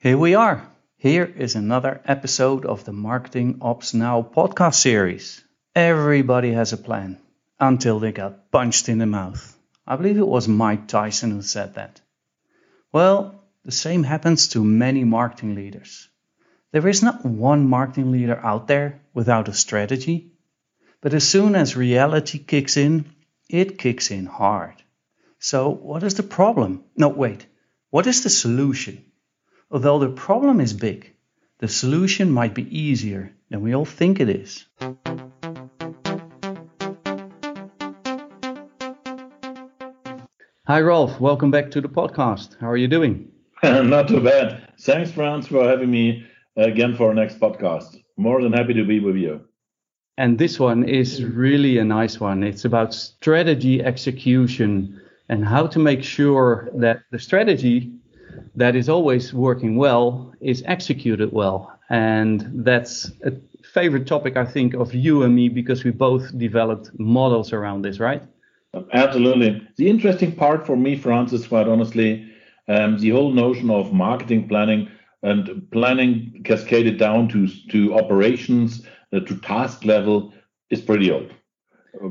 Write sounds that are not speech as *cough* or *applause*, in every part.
Here we are. Here is another episode of the Marketing Ops Now podcast series. Everybody has a plan until they got punched in the mouth. I believe it was Mike Tyson who said that. Well, the same happens to many marketing leaders. There is not one marketing leader out there without a strategy, but as soon as reality kicks in, it kicks in hard. So, what is the problem? No, wait. What is the solution? Although the problem is big, the solution might be easier than we all think it is. Hi, Rolf. Welcome back to the podcast. How are you doing? *laughs* Not too bad. Thanks, Frans, for having me again for our next podcast. More than happy to be with you. And this one is really a nice one. It's about strategy execution and how to make sure that the strategy that is always working well is executed well. And that's a favorite topic, I think, of you and me because we both developed models around this, right? Absolutely. The interesting part for me, Francis, quite honestly, um, the whole notion of marketing planning and planning cascaded down to to operations uh, to task level is pretty old.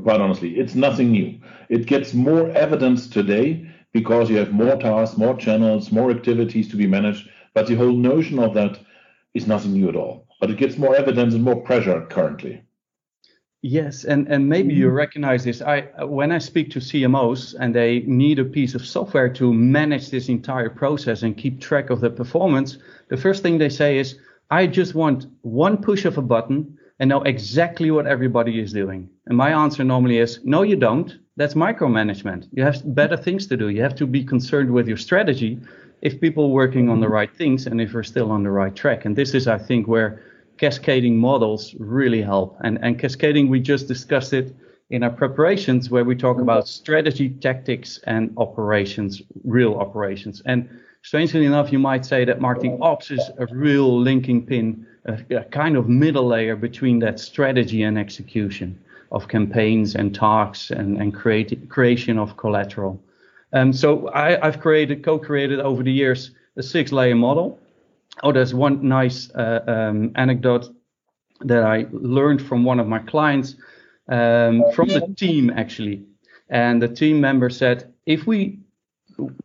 Quite honestly, it's nothing new. It gets more evidence today because you have more tasks, more channels, more activities to be managed. But the whole notion of that is nothing new at all. But it gets more evidence and more pressure currently. Yes, and, and maybe you recognize this. I when I speak to CMOs and they need a piece of software to manage this entire process and keep track of the performance, the first thing they say is, I just want one push of a button and know exactly what everybody is doing. And my answer normally is, no, you don't. That's micromanagement. You have better things to do. You have to be concerned with your strategy if people are working on the right things and if we're still on the right track. And this is, I think, where cascading models really help. And, and cascading, we just discussed it in our preparations where we talk about strategy, tactics, and operations, real operations. And strangely enough, you might say that marketing ops is a real linking pin, a, a kind of middle layer between that strategy and execution of campaigns and talks and, and create, creation of collateral. Um, so I, have created, co-created over the years a six-layer model. Oh, there's one nice uh, um, anecdote that I learned from one of my clients, um, from the team actually. And the team member said, if we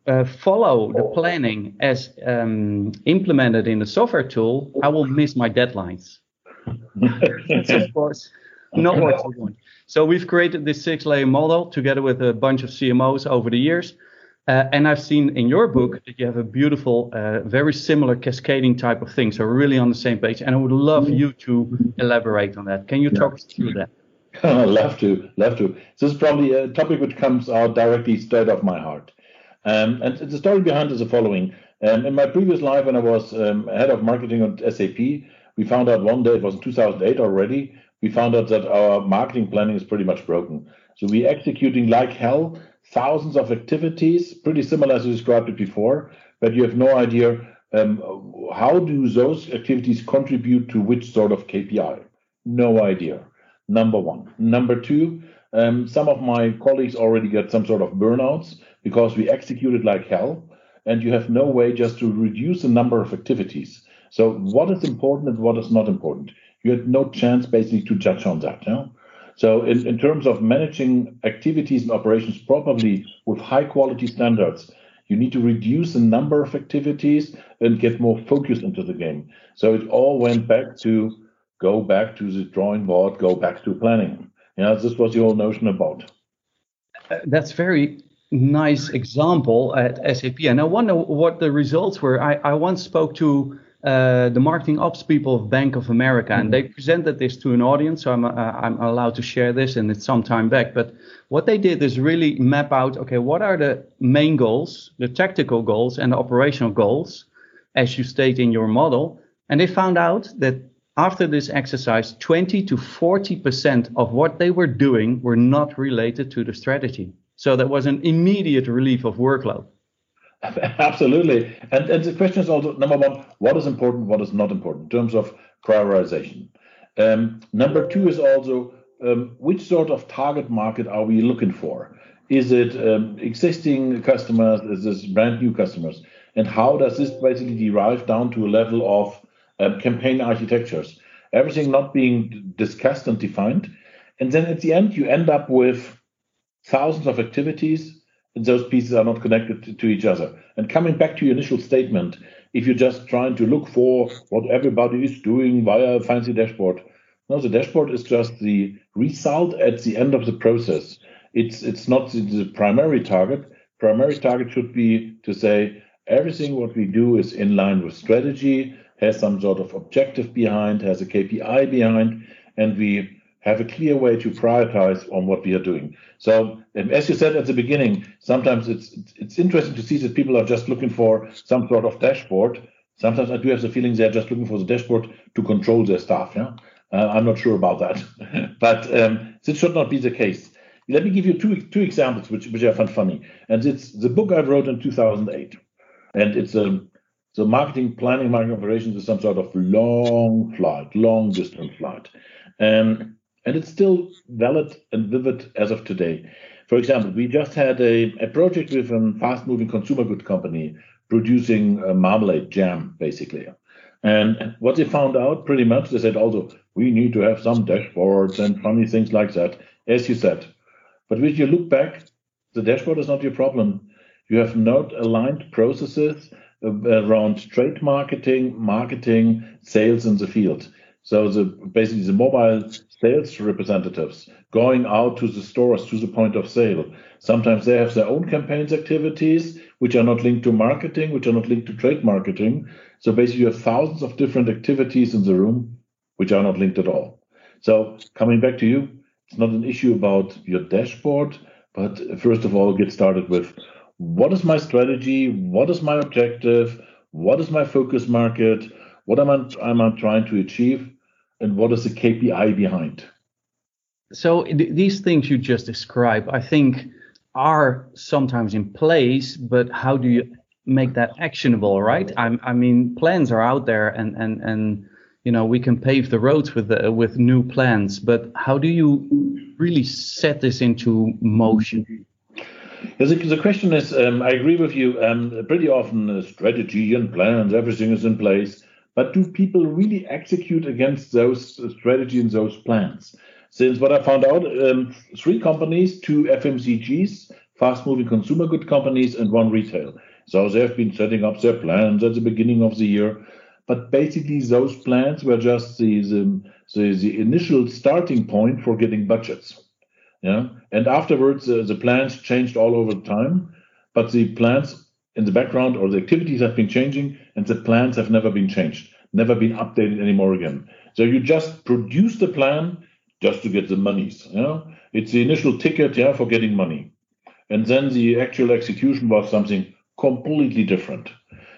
uh, follow the planning as um, implemented in the software tool, I will miss my deadlines. *laughs* Of course not what we want. So we've created this six-layer model together with a bunch of CMOs over the years. Uh, and I've seen in your book that you have a beautiful, uh, very similar cascading type of thing. So really on the same page. And I would love you to elaborate on that. Can you talk us through that? *laughs* love to, love to. This is probably a topic which comes out directly straight off my heart. Um, and the story behind is the following. Um, in my previous life, when I was um, head of marketing at SAP, we found out one day, it was in 2008 already, we found out that our marketing planning is pretty much broken. So we're executing like hell thousands of activities, pretty similar as you described it before, but you have no idea um, how do those activities contribute to which sort of KPI? No idea. Number one. Number two, um, some of my colleagues already get some sort of burnouts because we executed like hell, and you have no way just to reduce the number of activities. So what is important and what is not important? You had no chance basically to judge on that. So in, in terms of managing activities and operations properly with high quality standards, you need to reduce the number of activities and get more focus into the game. So it all went back to go back to the drawing board, go back to planning. Yeah, this was the whole notion about. Uh, that's very nice example at SAP. And I wonder what the results were. I, I once spoke to uh, the marketing ops people of Bank of America, mm-hmm. and they presented this to an audience. So I'm, uh, I'm allowed to share this, and it's some time back. But what they did is really map out okay, what are the main goals, the tactical goals, and the operational goals, as you state in your model. And they found out that after this exercise, 20 to 40% of what they were doing were not related to the strategy. So that was an immediate relief of workload. *laughs* Absolutely. And, and the question is also number one, what is important, what is not important in terms of prioritization? Um, number two is also um, which sort of target market are we looking for? Is it um, existing customers? Is this brand new customers? And how does this basically derive down to a level of um, campaign architectures? Everything not being discussed and defined. And then at the end, you end up with thousands of activities, those pieces are not connected to, each other. And coming back to your initial statement, if you're just trying to look for what everybody is doing via a fancy dashboard, no, the dashboard is just the result at the end of the process. It's it's not the, the primary target. Primary target should be to say everything what we do is in line with strategy, has some sort of objective behind, has a KPI behind, and we have a clear way to prioritize on what we are doing. So, um, as you said at the beginning, sometimes it's it's interesting to see that people are just looking for some sort of dashboard. Sometimes I do have the feeling they're just looking for the dashboard to control their staff. Yeah, uh, I'm not sure about that, *laughs* but um, this should not be the case. Let me give you two two examples which which I found funny, and it's the book I wrote in 2008, and it's a um, so marketing planning, marketing operations is some sort of long flight, long distance flight, um, and it's still valid and vivid as of today. For example, we just had a, a project with a fast-moving consumer good company producing uh, marmalade jam, basically. And what they found out pretty much, they said also, we need to have some dashboards and funny things like that, as you said. But when you look back, the dashboard is not your problem. You have not aligned processes uh, around trade marketing, marketing, sales in the field. So the basically the mobile sales representatives going out to the stores to the point of sale. Sometimes they have their own campaigns activities which are not linked to marketing, which are not linked to trade marketing. So basically you have thousands of different activities in the room which are not linked at all. So coming back to you, it's not an issue about your dashboard, but first of all, get started with what is my strategy? What is my objective? What is my focus market? What am I, am I trying to achieve? And what is the KPI behind? So th- these things you just described, I think, are sometimes in place, but how do you make that actionable, right? I, I mean, plans are out there, and and and you know we can pave the roads with the, with new plans, but how do you really set this into motion? The, the question is, um, I agree with you. Um, pretty often, uh, strategy and plans, everything is in place. But do people really execute against those strategy and those plans? Since what I found out, um, three companies, two FMCGs, fast-moving consumer good companies, and one retail. So they have been setting up their plans at the beginning of the year. But basically, those plans were just the, the, the, the initial starting point for getting budgets. Yeah, and afterwards uh, the plans changed all over time, but the plans in the background or the activities have been changing, and the plans have never been changed, never been updated anymore again. So you just produce the plan just to get the monies. You know, it's the initial ticket, yeah, for getting money, and then the actual execution was something completely different.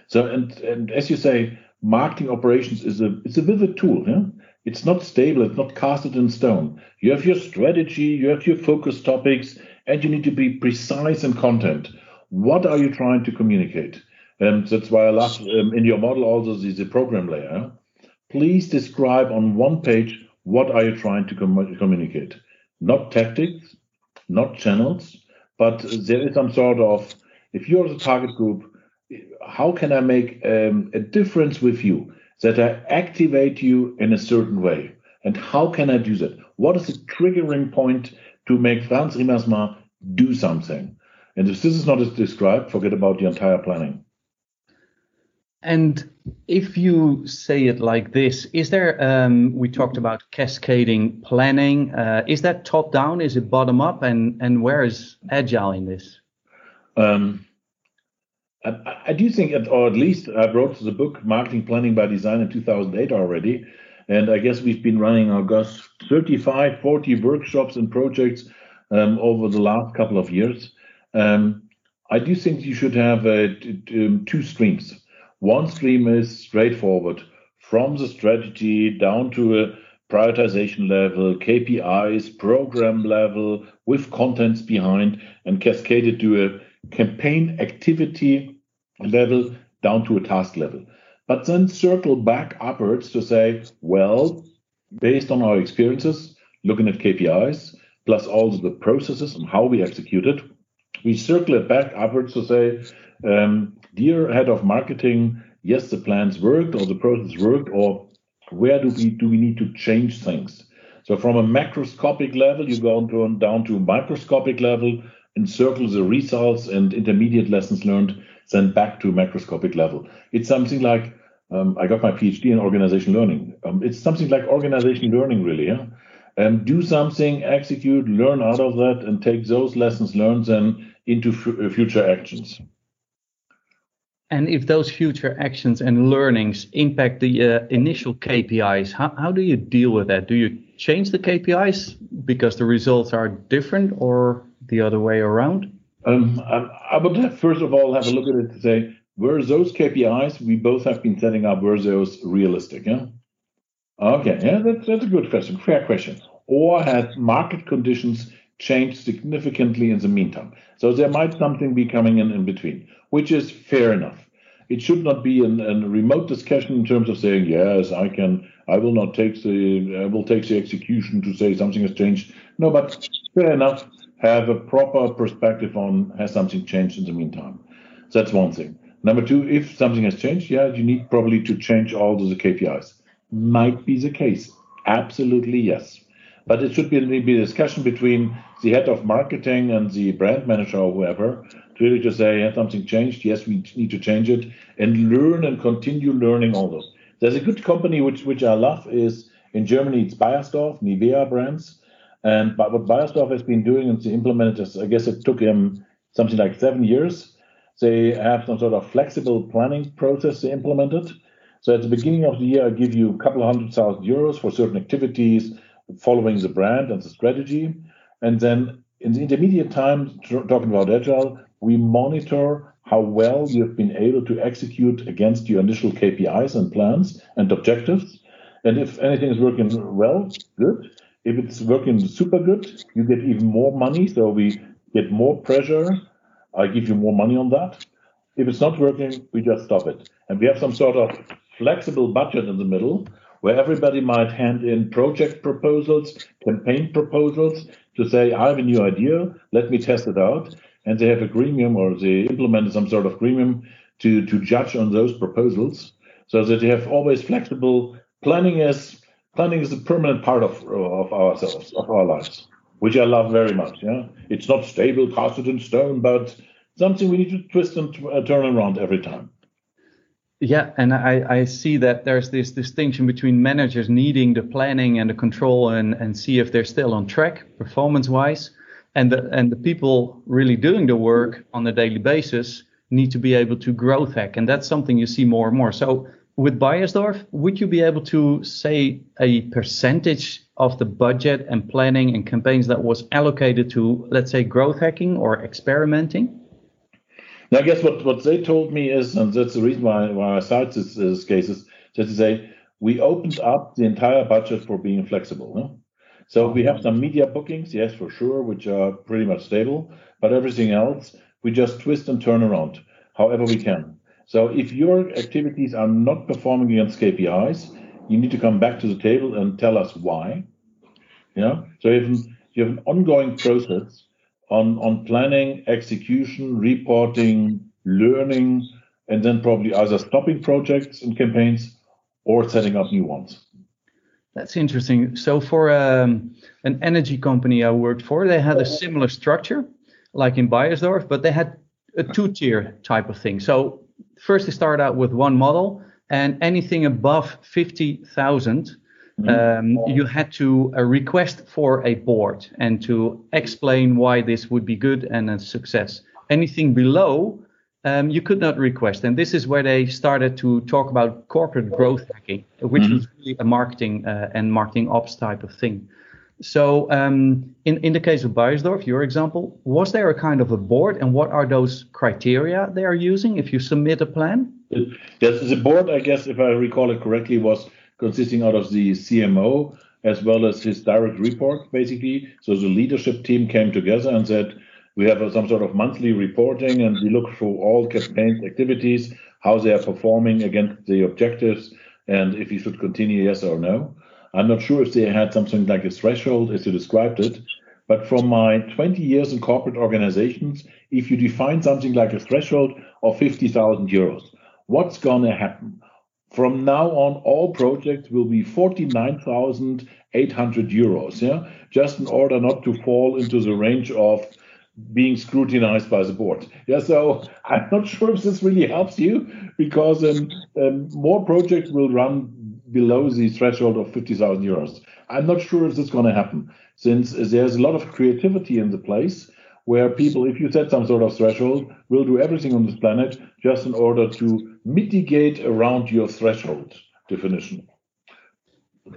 So and and as you say, marketing operations is a it's a vivid tool. Yeah, it's not stable, it's not casted in stone. You have your strategy, you have your focus topics, and you need to be precise in content. What are you trying to communicate? And that's why I love um, in your model also the, the program layer. Please describe on one page what are you trying to com- communicate. Not tactics, not channels, but there is some sort of, if you're the target group, how can I make um, a difference with you? that I activate you in a certain way. And how can I do that? What is the triggering point to make Frans Riemersma do something? And if this is not described, forget about the entire planning. And if you say it like this, is there, um, we talked about cascading planning. Uh, is that top down? Is it bottom up? And, and where is agile in this? Um, I, I do think, or at least I wrote the book Marketing Planning by Design in 2008 already. And I guess we've been running, our guess, 35, 40 workshops and projects um, over the last couple of years. Um, I do think you should have uh, um, two streams. One stream is straightforward from the strategy down to a prioritization level, KPIs, program level, with contents behind, and cascaded to a campaign activity level down to a task level. But then circle back upwards to say, well, based on our experiences, looking at KPIs, plus all the processes and how we execute it, we circle it back upwards to say, um, dear head of marketing, yes, the plans worked or the process worked, or where do we do we need to change things? So from a macroscopic level, you go down, down to a microscopic level and circle the results and intermediate lessons learned, then back to macroscopic level. It's something like um, I got my PhD in organization learning. Um, it's something like organization learning, really. Yeah? And do something, execute, learn out of that, and take those lessons learned then into f- future actions. And if those future actions and learnings impact the uh, initial KPIs, how, how do you deal with that? Do you change the KPIs because the results are different or the other way around? Um, I, I, would have, first of all have a look at it to say, were those KPIs we both have been setting up, were those realistic? Yeah. Okay, yeah, that's, that's a good question, fair question. Or has market conditions changed significantly in the meantime? So there might something be coming in in between which is fair enough. It should not be a remote discussion in terms of saying yes, I can, I will not take the, I will take the execution to say something has changed. No, but fair enough. Have a proper perspective on has something changed in the meantime. That's one thing. Number two, if something has changed, yeah, you need probably to change all the KPIs. Might be the case. Absolutely yes. But it should be maybe a discussion between the head of marketing and the brand manager or whoever really just say, has something changed? Yes, we need to change it and learn and continue learning all those. There's a good company which which I love is in Germany, it's Beiersdorf, Nivea brands. And but what Beiersdorf has been doing and to implement it, I guess it took him something like seven years. They have some sort of flexible planning process they implemented. So at the beginning of the year, I give you a couple of hundred thousand euros for certain activities, following the brand and the strategy. And then in the intermediate time, talking about agile, we monitor how well you've been able to execute against your initial KPIs and plans and objectives. And if anything is working well, good. If it's working super good, you get even more money. So we get more pressure. I give you more money on that. If it's not working, we just stop it. And we have some sort of flexible budget in the middle where everybody might hand in project proposals, campaign proposals to say, I have a new idea, let me test it out. And they have a gremium or they implement some sort of gremium to, to judge on those proposals so that they have always flexible planning is planning is a permanent part of, of ourselves, of our lives, which I love very much. Yeah, It's not stable, casted in stone, but something we need to twist and uh, turn around every time. Yeah, and I, I see that there's this distinction between managers needing the planning and the control and, and see if they're still on track performance wise. And the, and the people really doing the work on a daily basis need to be able to growth hack. And that's something you see more and more. So with Beiersdorf, would you be able to say a percentage of the budget and planning and campaigns that was allocated to, let's say, growth hacking or experimenting? Now, I guess what, what they told me is, and that's the reason why, why I cite this, this case, is just to say we opened up the entire budget for being flexible. No? So we have some media bookings, yes, for sure, which are pretty much stable, but everything else we just twist and turn around however we can. So if your activities are not performing against KPIs, you need to come back to the table and tell us why. Yeah. So have, you have an ongoing process on, on planning, execution, reporting, learning, and then probably either stopping projects and campaigns or setting up new ones. That's interesting. So for um, an energy company I worked for, they had a similar structure, like in Beiersdorf, but they had a two-tier type of thing. So first they started out with one model, and anything above 50,000 Mm-hmm. Um, you had to uh, request for a board and to explain why this would be good and a success. Anything below, um, you could not request. And this is where they started to talk about corporate growth hacking, which mm-hmm. was really a marketing uh, and marketing ops type of thing. So, um, in, in the case of Beiersdorf, your example, was there a kind of a board, and what are those criteria they are using if you submit a plan? Yes, the board, I guess, if I recall it correctly, was consisting out of the CMO as well as his direct report, basically. So the leadership team came together and said, we have some sort of monthly reporting and we look through all campaign activities, how they are performing against the objectives, and if you should continue, yes or no. I'm not sure if they had something like a threshold as you described it, But from my 20 years in corporate organizations, if you define something like a threshold of 50,000 euros, what's going to happen? From now on, all projects will be 49,800 euros, yeah, just in order not to fall into the range of being scrutinized by the board. Yeah, so *laughs* I'm not sure if this really helps you because um, um, more projects will run below the threshold of 50,000 euros. I'm not sure if this is going to happen since there's a lot of creativity in the place where people, if you set some sort of threshold, will do everything on this planet just in order to mitigate around your threshold definition.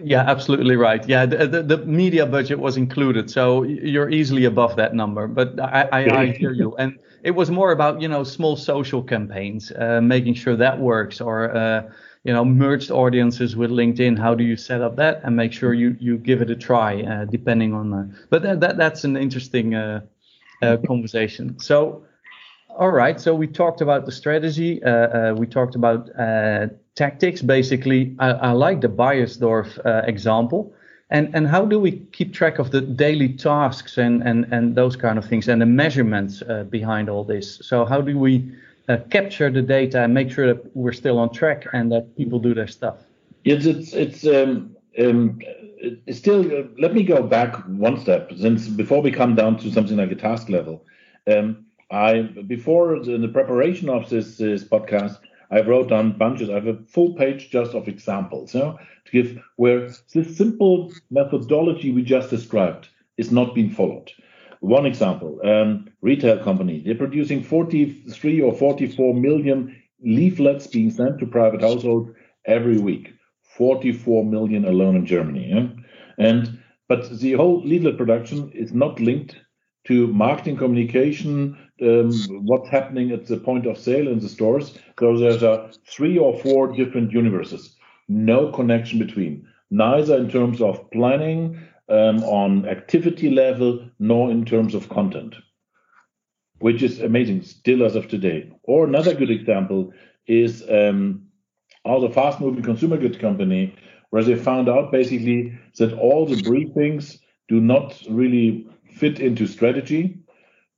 Yeah, absolutely right. Yeah, the, the, the, media budget was included, so you're easily above that number. But I, I, I hear you, and it was more about you know small social campaigns, uh, making sure that works, or uh, you know merged audiences with LinkedIn. How do you set up that and make sure you you give it a try, uh, depending on. Uh, but that, that that's an interesting uh, uh, conversation. So all right, so we talked about the strategy. Uh, uh, we talked about uh, tactics. Basically, I, I like the Beiersdorf uh, example. And and how do we keep track of the daily tasks and and and those kind of things and the measurements uh, behind all this? So how do we uh, capture the data and make sure that we're still on track and that people do their stuff? It's it's it's um, um, still. let me go back one step since before we come down to something like a task level. Um, I before the, the preparation of this, this podcast, I wrote down bunches. I have a full page just of examples, you know, to give where this simple methodology we just described is not being followed. One example: um, retail company. They're producing 43 or 44 million leaflets being sent to private households every week. 44 million alone in Germany. Yeah? And but the whole leaflet production is not linked to marketing communication, um, what's happening at the point of sale in the stores. So there's a three or four different universes, no connection between, neither in terms of planning um, on activity level, nor in terms of content, which is amazing still as of today. Or another good example is um, also fast-moving consumer goods company, where they found out basically that all the briefings do not really fit into strategy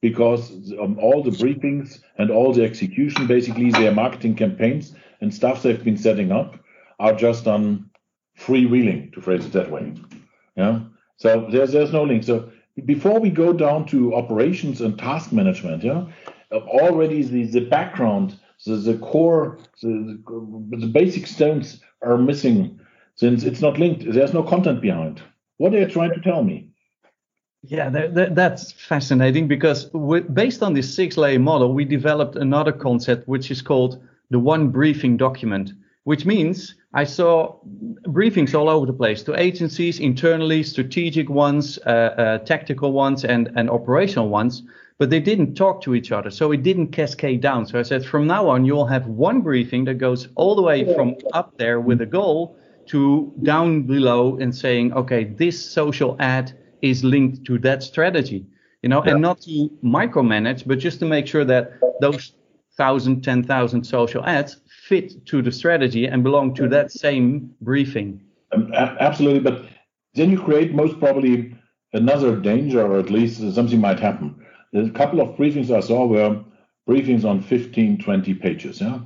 because um, all the briefings and all the execution, basically their marketing campaigns and stuff they've been setting up, are just on freewheeling, to phrase it that way. Yeah. So there's there's no link. So before we go down to operations and task management, yeah, already the, the background, the, the core, the, the basic stones are missing since it's not linked. There's no content behind. What are you trying to tell me? Yeah, that, that, that's fascinating because we, based on this six layer model, we developed another concept which is called the one briefing document, which means I saw briefings all over the place to agencies, internally, strategic ones, uh, uh, tactical ones, and, and operational ones, but they didn't talk to each other. So it didn't cascade down. So I said, from now on, you'll have one briefing that goes all the way from up there with a goal to down below and saying, okay, this social ad is linked to that strategy, you know, yeah. and not to micromanage, but just to make sure that those thousand, ten thousand social ads fit to the strategy and belong to that same briefing. Um, absolutely, but then you create most probably another danger, or at least something might happen. There's a couple of briefings I saw were briefings on 15, 20 pages, yeah.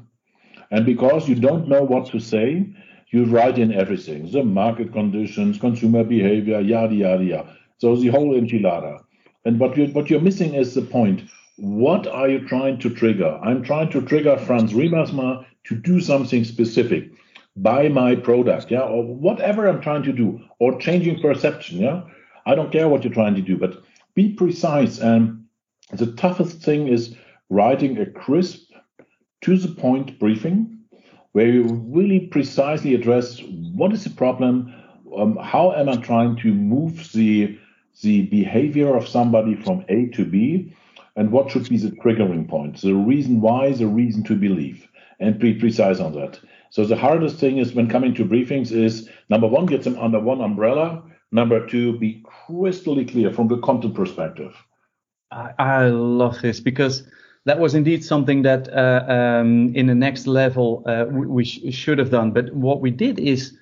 And because you don't know what to say, you write in everything the market conditions, consumer behavior, yada, yada, yada. So the whole enchilada. And what you're, what you're missing is the point. What are you trying to trigger? I'm trying to trigger Frans Riemersma to do something specific. Buy my product, yeah, or whatever I'm trying to do, or changing perception, yeah. I don't care what you're trying to do, but be precise. And the toughest thing is writing a crisp, to the point briefing where you really precisely address what is the problem, um, how am I trying to move the the behavior of somebody from A to B, and what should be the triggering point, the reason why, the reason to believe, and be precise on that. So the hardest thing is when coming to briefings is number one, get them under one umbrella. Number two, be crystally clear from the content perspective. I, I love this because that was indeed something that uh, um, in the next level uh, we, we sh- should have done. But what we did is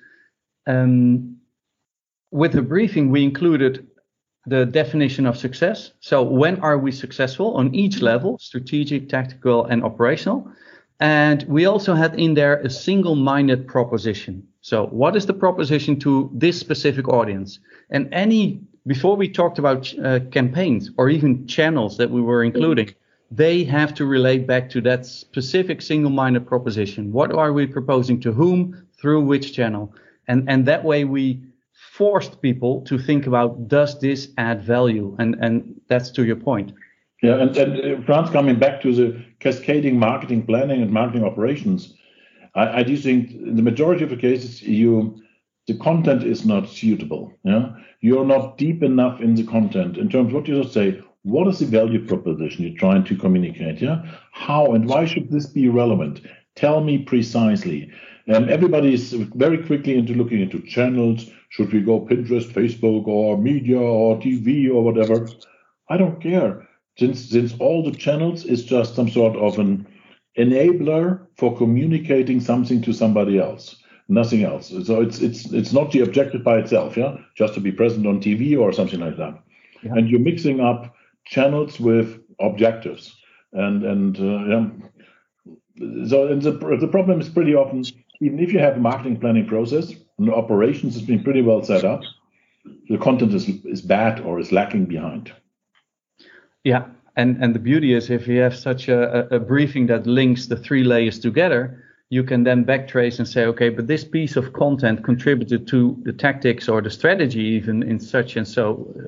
um, with the briefing, we included the definition of success. So when are we successful on each level, strategic, tactical, and operational? And we also had in there a single-minded proposition. So what is the proposition to this specific audience? And any before we talked about uh, campaigns or even channels that we were including, they have to relate back to that specific single-minded proposition. What are we proposing to whom through which channel? And and that way we forced people to think about does this add value? And and that's to your point. Yeah, and, and uh, Frans, coming back to the cascading marketing planning and marketing operations, I, I do think in the majority of the cases you the content is not suitable. Yeah, you're not deep enough in the content in terms of what you just say. What is the value proposition you're trying to communicate? Yeah, how and why should this be relevant? Tell me precisely. And everybody is very quickly into looking into channels. Should we go Pinterest, Facebook, or media, or TV, or whatever? I don't care. Since since all the channels is just some sort of an enabler for communicating something to somebody else nothing else. So it's it's it's not the objective by itself, yeah, just to be present on TV or something like that. Yeah. And you're mixing up channels with objectives, and and uh, yeah. so and the the problem is pretty often even if you have a marketing planning process and the operations has been pretty well set up, the content is is bad or is lacking behind. Yeah, and and the beauty is if you have such a, a briefing that links the three layers together you can then backtrace and say, okay, but this piece of content contributed to the tactics or the strategy, even in such and so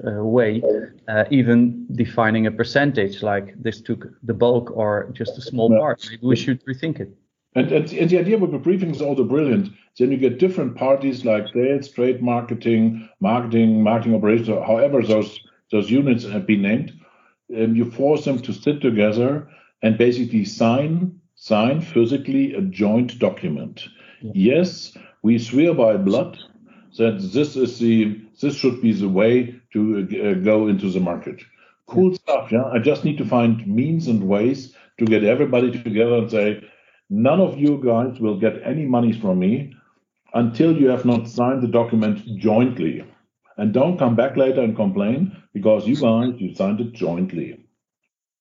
uh, way, uh, even defining a percentage, like this took the bulk or just a small part. Maybe we should rethink it. And, and, and the idea with the briefing is also brilliant. Then you get different parties like sales, trade marketing, marketing, marketing operations, however those those units have been named. And you force them to sit together and basically sign sign physically a joint document. Yeah. Yes, we swear by blood that this is the this should be the way to uh, go into the market. Cool yeah. stuff, yeah. I just need to find means and ways to get everybody together and say, none of you guys will get any monies from me until you have not signed the document jointly. And don't come back later and complain because you guys you signed it jointly.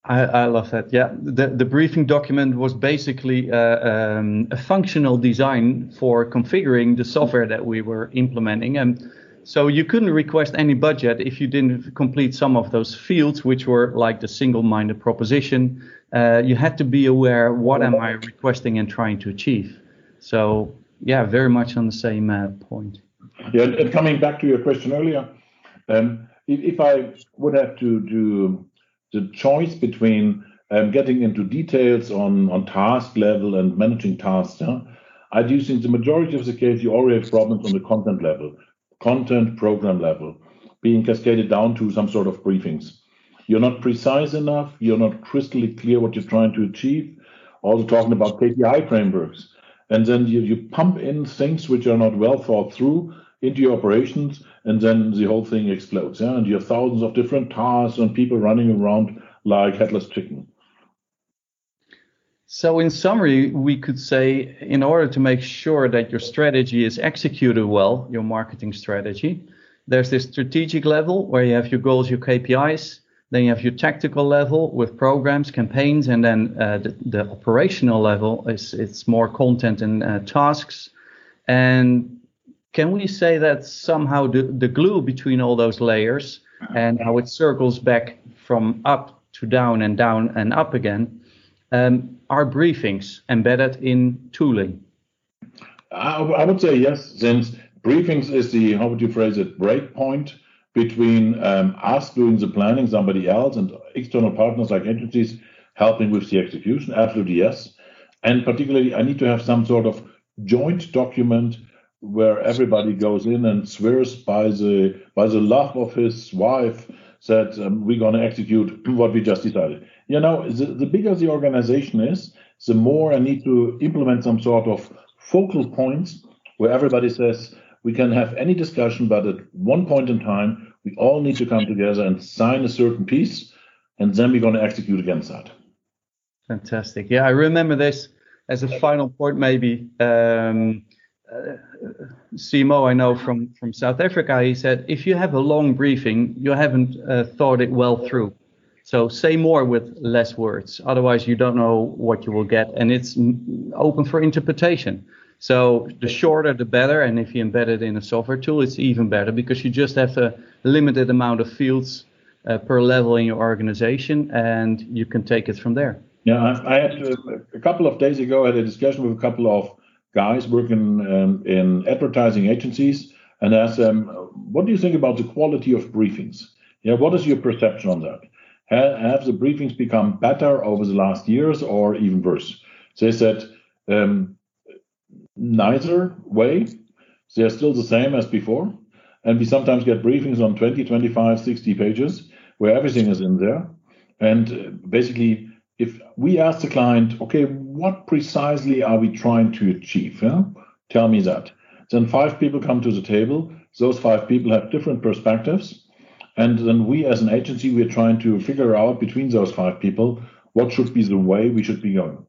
I, I, love that. Yeah, the, the briefing document was basically uh, um, a functional design for configuring the software that we were implementing. And so you couldn't request any budget if you didn't complete some of those fields, which were like the single-minded proposition. Uh, you had to be aware what am I requesting and trying to achieve. So yeah, very much on the same uh, point. Yeah, and coming back to your question earlier, um, if, if I would have to do the choice between um, getting into details on, on task level and managing tasks, yeah, I do think the majority of the case you already have problems on the content level, content program level, being cascaded down to some sort of briefings. You're not precise enough, you're not crystally clear what you're trying to achieve, also talking about KPI frameworks. And then you, you pump in things which are not well thought through into your operations, and then the whole thing explodes. Yeah, and you have thousands of different tasks and people running around like headless chicken. So, in summary, we could say in order to make sure that your strategy is executed well, your marketing strategy, there's this strategic level where you have your goals, your KPIs. Then you have your tactical level with programs, campaigns, and then uh, the, the, operational level is it's more content and uh, tasks. And can we say that somehow the, the glue between all those layers and how it circles back from up to down and down and up again um, are briefings embedded in tooling? I, would say yes, since briefings is the, how would you phrase it, break point between um, us doing the planning, somebody else, and external partners like agencies helping with the execution. Absolutely yes. And particularly, I need to have some sort of joint document where everybody goes in and swears by the by the love of his wife that um, we're going to execute *clears throat* what we just decided. You know, the, the bigger the organization is, the more I need to implement some sort of focal points where everybody says we can have any discussion, but at one point in time, we all need to come together and sign a certain piece, and then we're going to execute against that. Fantastic. Yeah, I remember this as a final point, maybe. Um, CMO I know from from South Africa. He said if you have a long briefing, you haven't uh, thought it well through. So say more with less words. Otherwise, you don't know what you will get, and it's open for interpretation. So the shorter, the better. And if you embed it in a software tool, it's even better because you just have a limited amount of fields uh, per level in your organization, and you can take it from there. Yeah, I, had uh, a couple of days ago I had a discussion with a couple of guys working um, in advertising agencies, and asked them, "What do you think about the quality of briefings? Yeah, what is your perception on that? Have, the briefings become better over the last years, or even worse?" They said, um, "Neither way. They're still the same as before." And we sometimes get briefings on 20, 25, 60 pages where everything is in there. And uh, basically, if we ask the client, okay, what precisely are we trying to achieve? Yeah? Tell me that. Then five people come to the table. Those five people have different perspectives. And then we, as an agency, we're trying to figure out between those five people what should be the way we should be going.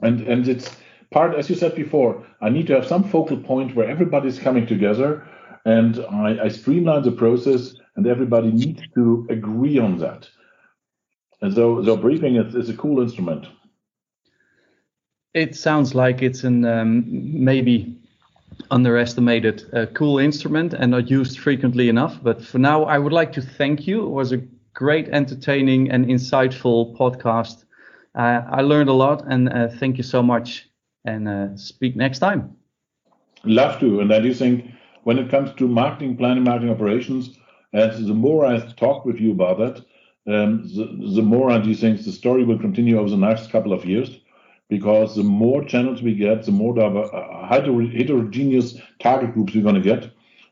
And and it's part, as you said before, I need to have some focal point where everybody's coming together and I, I streamline the process and everybody needs to agree on that. And so, so briefing is, is a cool instrument. It sounds like it's an um, maybe underestimated uh, cool instrument and not used frequently enough. But for now, I would like to thank you. It was a great, entertaining, and insightful podcast. Uh, I learned a lot, and uh, thank you so much. And uh, speak next time. Love to. And I do think when it comes to marketing, planning, marketing operations, as the more I talk with you about that, um, the, the more I do think the story will continue over the next couple of years because the more channels we get, the more uh, heterogeneous target groups we're going to get,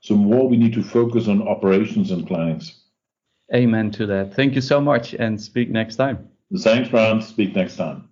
the more we need to focus on operations and plannings. Amen to that. Thank you so much and speak next time. Thanks, Brian. Speak next time.